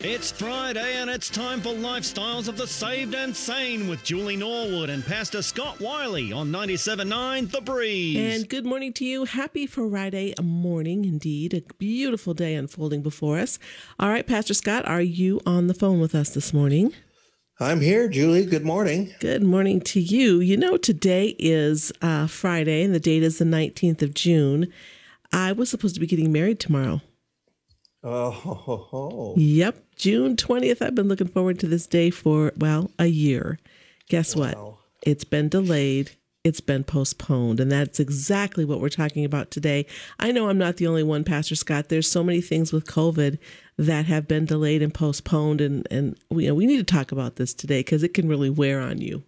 It's Friday and it's time for Lifestyles of the Saved and Sane with Julie Norwood and Pastor Scott Wiley on 97.9 The Breeze. And good morning to you. Happy Friday morning, indeed. A beautiful day unfolding before us. All right, Pastor Scott, are you on the phone with us this morning? I'm here, Julie. Good morning. Good morning to you. You know, today is uh, Friday and the date is the 19th of June. I was supposed to be getting married tomorrow. Oh, ho, ho, ho. Yep, June 20th. I've been looking forward to this day for, well, a year. Guess what? It's been delayed. It's been postponed. And that's exactly what we're talking about today. I know I'm not the only one, Pastor Scott. There's so many things with COVID that have been delayed and postponed. And, and we, you know, we need to talk about this today because it can really wear on you.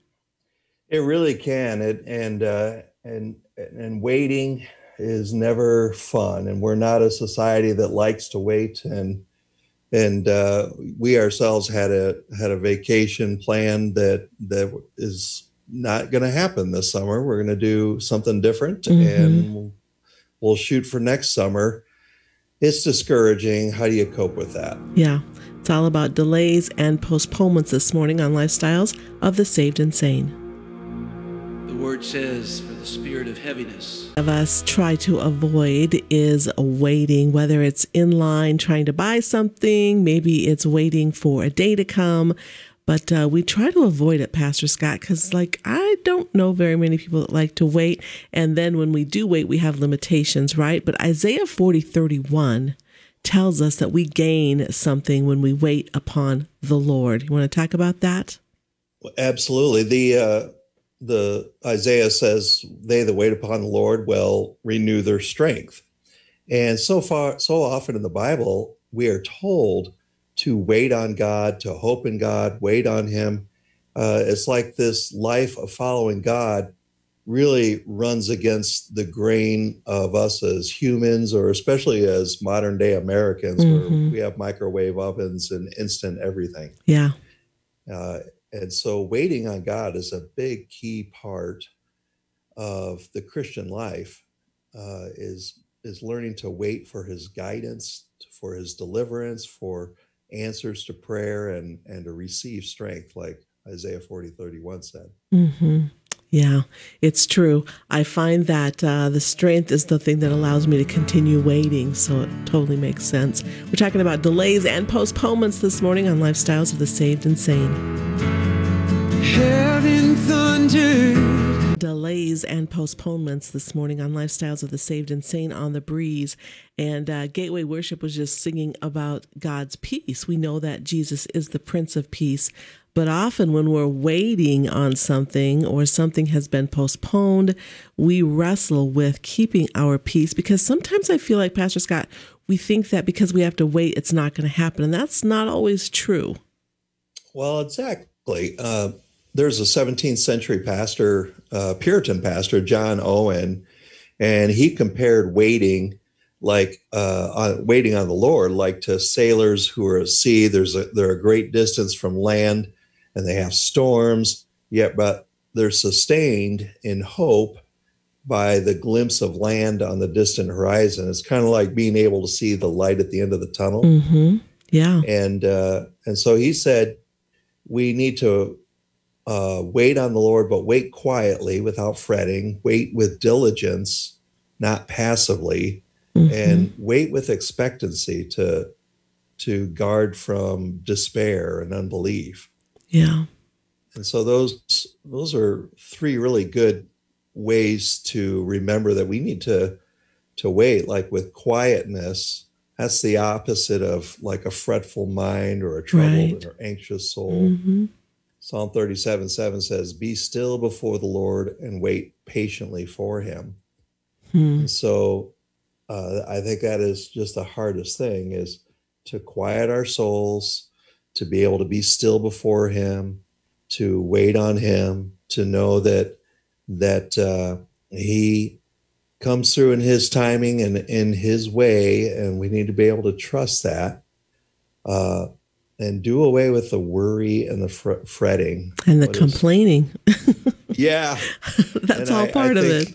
It really can. It and uh, and and waiting is never fun, and we're not a society that likes to wait. And and uh, we ourselves had a had a vacation plan that that is not going to happen this summer. We're going to do something different, Mhm. and we'll, we'll shoot for next summer. It's discouraging. How do you cope with that? Yeah. It's all about delays and postponements this morning on Lifestyles of the Saved and Sane. The word says, for the spirit of heaviness. of us try to avoid is waiting, whether it's in line trying to buy something, maybe it's waiting for a day to come. But uh, we try to avoid it, Pastor Scott, because, like, I don't know very many people that like to wait. And then when we do wait, we have limitations, right? But Isaiah 40 31 tells us that we gain something when we wait upon the Lord. You want to talk about that? Absolutely. The uh, the Isaiah says, "They that wait upon the Lord will renew their strength." And so far, so often in the Bible, we are told to wait on God, to hope in God, wait on Him. Uh, it's like this life of following God really runs against the grain of us as humans, or especially as modern day Americans, where Mhm. we have microwave ovens and instant everything. Yeah. Uh, and so waiting on God is a big key part of the Christian life. Uh, is is learning to wait for His guidance, for His deliverance, for answers to prayer, and and to receive strength, like Isaiah forty thirty one said. Mm-hmm. Yeah, it's true. I find that uh, the strength is the thing that allows me to continue waiting. So it totally makes sense. We're talking about delays and postponements this morning on Lifestyles of the Saved and Sane. Heaven thundered. Delays and postponements this morning on Lifestyles of the Saved and Sane on the Breeze. And uh, Gateway Worship was just singing about God's peace. We know that Jesus is the Prince of Peace. But often when we're waiting on something or something has been postponed, we wrestle with keeping our peace because sometimes I feel like, Pastor Scott, we think that because we have to wait, it's not going to happen. And that's not always true. Well, exactly. Uh, there's a 17th century pastor, uh, Puritan pastor, John Owen, and he compared waiting like uh, on, waiting on the Lord, like to sailors who are at sea. There's a they're a great distance from land, and they have storms. Yet, but they're sustained in hope by the glimpse of land on the distant horizon. It's kind of like being able to see the light at the end of the tunnel hmm Yeah. and uh, and so he said we need to uh, wait on the Lord, but wait quietly without fretting. Wait with diligence, not passively, Mhm. and wait with expectancy to to guard from despair and unbelief. yeah. And so those those are three really good ways to remember that we need to to wait like with quietness that's the opposite of like a fretful mind or a troubled Right. or anxious soul hmm psalm 37 7 says be still before the lord and wait patiently for him Hmm. and so uh, i think that is just the hardest thing is to quiet our souls to be able to be still before him to wait on him to know that that uh, he comes through in his timing and in his way and we need to be able to trust that uh, and do away with the worry and the fr- fretting And the What is- complaining. yeah That's And all I- I part of it.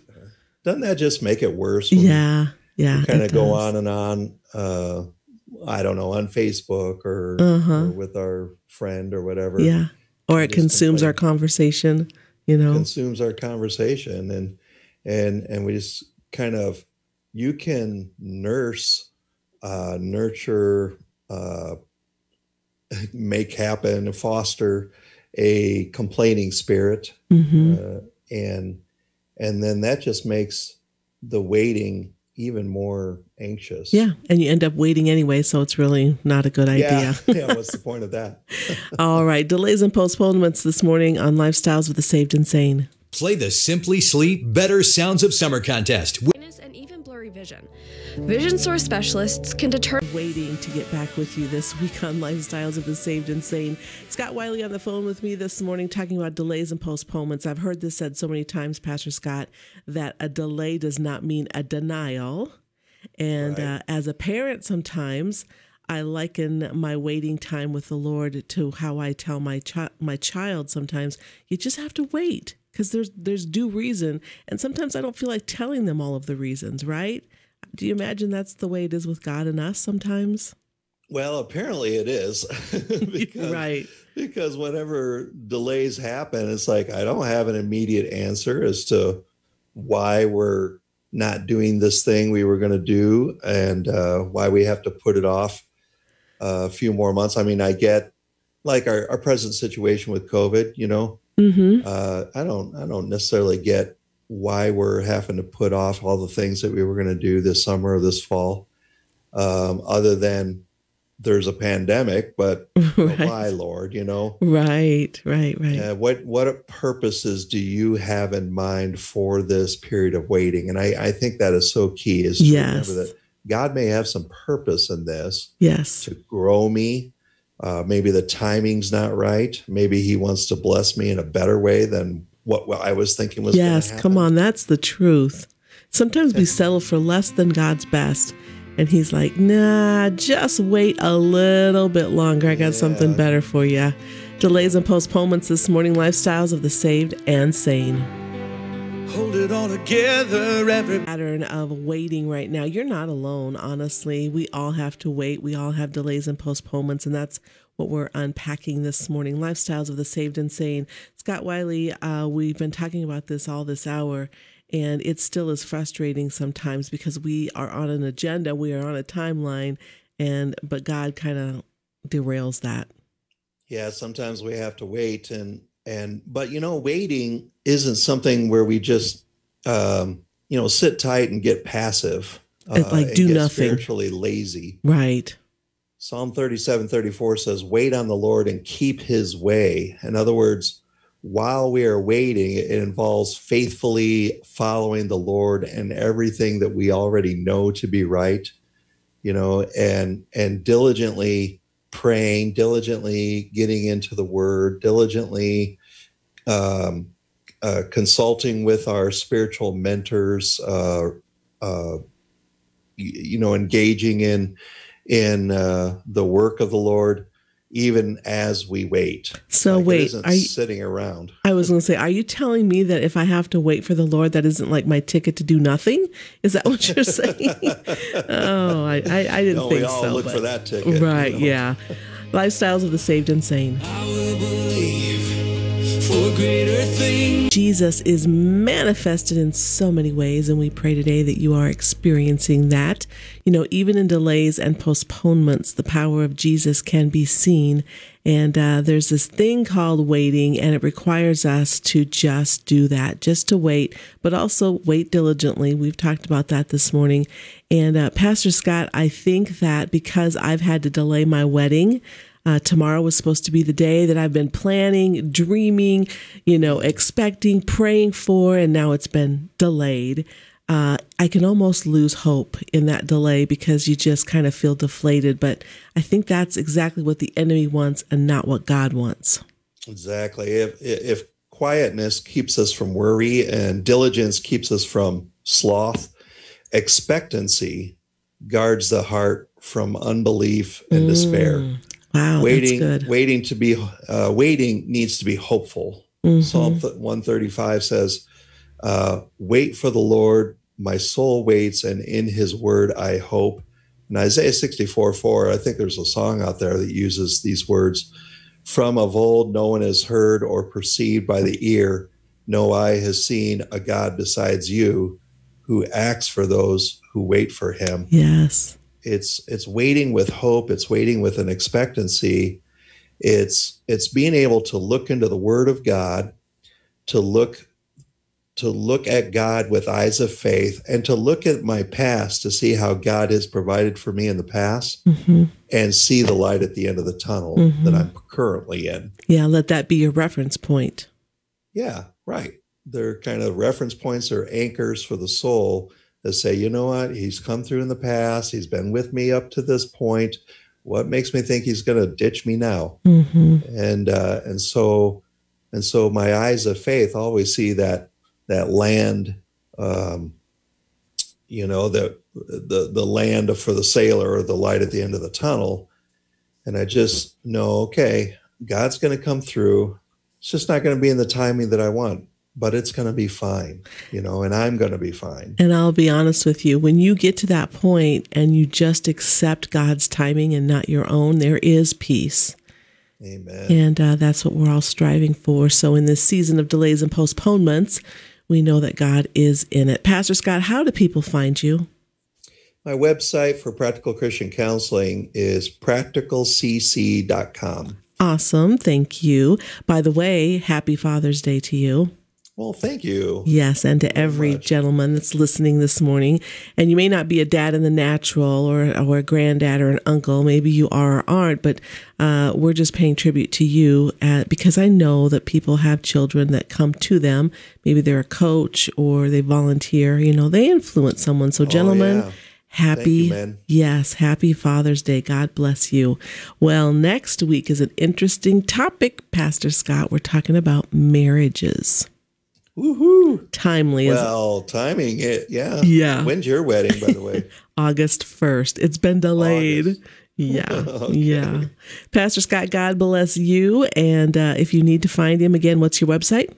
doesn't that just make it worse when we Yeah. Yeah. kind of go on and on uh, I don't know, on Facebook or, Uh-huh. or with our friend or whatever. Yeah. Or it consumes complain. our conversation, you know? consumes our conversation and and and we just kind of you can nurse uh nurture uh make happen foster a complaining spirit hmm uh, and and then that just makes the waiting even more anxious Yeah. And you end up waiting anyway. So it's really not a good idea. yeah, yeah what's the point of that All right. Delays and postponements this morning on Lifestyles of the Saved and Sane. Play the Simply Sleep Better Sounds of Summer contest. Blurriness blurry vision. Vision source specialists can determine Waiting to get back with you this week on Lifestyles of the Saved and Sane. Scott Wiley on the phone with me this morning talking about delays and postponements. I've heard this said so many times, Pastor Scott, that a delay does not mean a denial. And Right. uh, as a parent, sometimes I liken my waiting time with the Lord to how I tell my chi- my child. Sometimes you just have to wait because there's there's due reason, and sometimes I don't feel like telling them all of the reasons. Right? Do you imagine that's the way it is with God and us sometimes? well apparently it is because right. because whenever delays happen it's like i don't have an immediate answer as to why we're not doing this thing we were going to do and uh, why we have to put it off a few more months i mean i get like our, our present situation with covid you know Mm-hmm. uh, i don't i don't necessarily get why we're having to put off all the things that we were going to do this summer or this fall um, other than there's a pandemic but Right. why lord you know Right. Right. Right. uh, what what purposes do you have in mind for this period of waiting and i i think that is so key is to Yes. remember that god may have some purpose in this Yes. to grow me uh, maybe the timing's not right maybe he wants to bless me in a better way than what, i was thinking was Yes, come on, that's the truth. Sometimes we settle for less than God's best. And he's like, nah, just wait a little bit longer. I got something better for you. Delays and postponements this morning, lifestyles of the saved and sane. Hold it all together, every Pattern of waiting right now. You're not alone, honestly. We all have to wait. We all have delays and postponements, and that's what we're unpacking this morning. Lifestyles of the saved and sane. Scott Wiley, uh, we've been talking about this all this hour, and it still is frustrating sometimes because we are on an agenda, we are on a timeline, and but God kind of derails that. yeah sometimes we have to wait and and but you know waiting isn't something where we just um you know sit tight and get passive uh, like, do nothing. spiritually lazy Right. psalm 37 34 says wait on the lord and keep his way in other words while we are waiting it involves faithfully following the lord and everything that we already know to be right you know and and diligently praying diligently getting into the word diligently um, uh, consulting with our spiritual mentors uh, uh, you, you know engaging in in uh, the work of the lord even as we wait So Like, it wait, isn't are you, sitting around I was going to say, are you telling me that if I have to wait for the Lord, that isn't like my ticket to do nothing? Is that what you're saying? oh, I, I, I didn't no, think we all so. look but- for that ticket you Right, know. yeah. Lifestyles of the saved and sane. Jesus is manifested in so many ways, and we pray today that you are experiencing that. You know, even in delays and postponements, the power of Jesus can be seen. And uh, there's this thing called waiting, and it requires us to just do that, just to wait, but also wait diligently. We've talked about that this morning. And uh, Pastor Scott, I think that because I've had to delay my wedding, uh, tomorrow was supposed to be the day that I've been planning, dreaming, you know, expecting, praying for, and now it's been delayed. Uh, I can almost lose hope in that delay because you just kind of feel deflated. But I think that's exactly what the enemy wants and not what God wants. Exactly. If if quietness keeps us from worry and diligence keeps us from sloth, expectancy guards the heart from unbelief and despair. Wow, waiting, that's good. waiting to be, uh, waiting needs to be hopeful. Mhm. Psalm 135 says, uh, Wait for the Lord, my soul waits, and in his word I hope. In Isaiah 64 4, I think there's a song out there that uses these words From of old, no one has heard or perceived by the ear, no eye has seen a God besides you who acts for those who wait for him. Yes. It's it's waiting with hope, it's waiting with an expectancy. It's it's being able to look into the word of God, to look to look at God with eyes of faith and to look at my past to see how God has provided for me in the past hmm and see the light at the end of the tunnel Mhm. that I'm currently in. Yeah, let that be your reference point. Yeah, right. They're kind of reference points or anchors for the soul that say, you know what, he's come through in the past, he's been with me up to this point. What makes me think he's going to ditch me now? hmm And uh, and so and so my eyes of faith always see that that land, um, you know, the the the land for the sailor or the light at the end of the tunnel, and I just know, okay, God's going to come through. It's just not going to be in the timing that I want, but it's going to be fine, you know, and I'm going to be fine. And I'll be honest with you, when you get to that point and you just accept God's timing and not your own, there is peace. Amen. And uh, that's what we're all striving for. So, in this season of delays and postponements, we know that God is in it. Pastor Scott, how do people find you? My website for practical Christian counseling is practicalcc.com. Awesome. Thank you. By the way, happy Father's Day to you. Well, thank you. Yes, and to every gentleman that's listening this morning. And you may not be a dad in the natural or, or a granddad or an uncle. Maybe you are or aren't, but uh, we're just paying tribute to you uh, because I know that people have children that come to them. Maybe they're a coach or they volunteer. You know, they influence someone. So, gentlemen, Oh, yeah. happy, you, yes, happy Father's Day. God bless you. Well, next week is an interesting topic, Pastor Scott. We're talking about marriages. Woohoo. Timely as Well, timing it, yeah. Yeah. When's your wedding, by the way? August 1st. It's been delayed. August. Yeah. Okay. Yeah. Pastor Scott, God bless you. And uh, if you need to find him again, what's your website?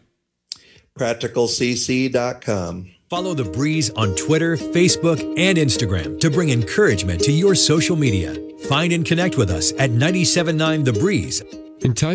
Practicalcc.com. Follow The Breeze on Twitter, Facebook, and Instagram to bring encouragement to your social media. Find and connect with us at 979 The Breeze In times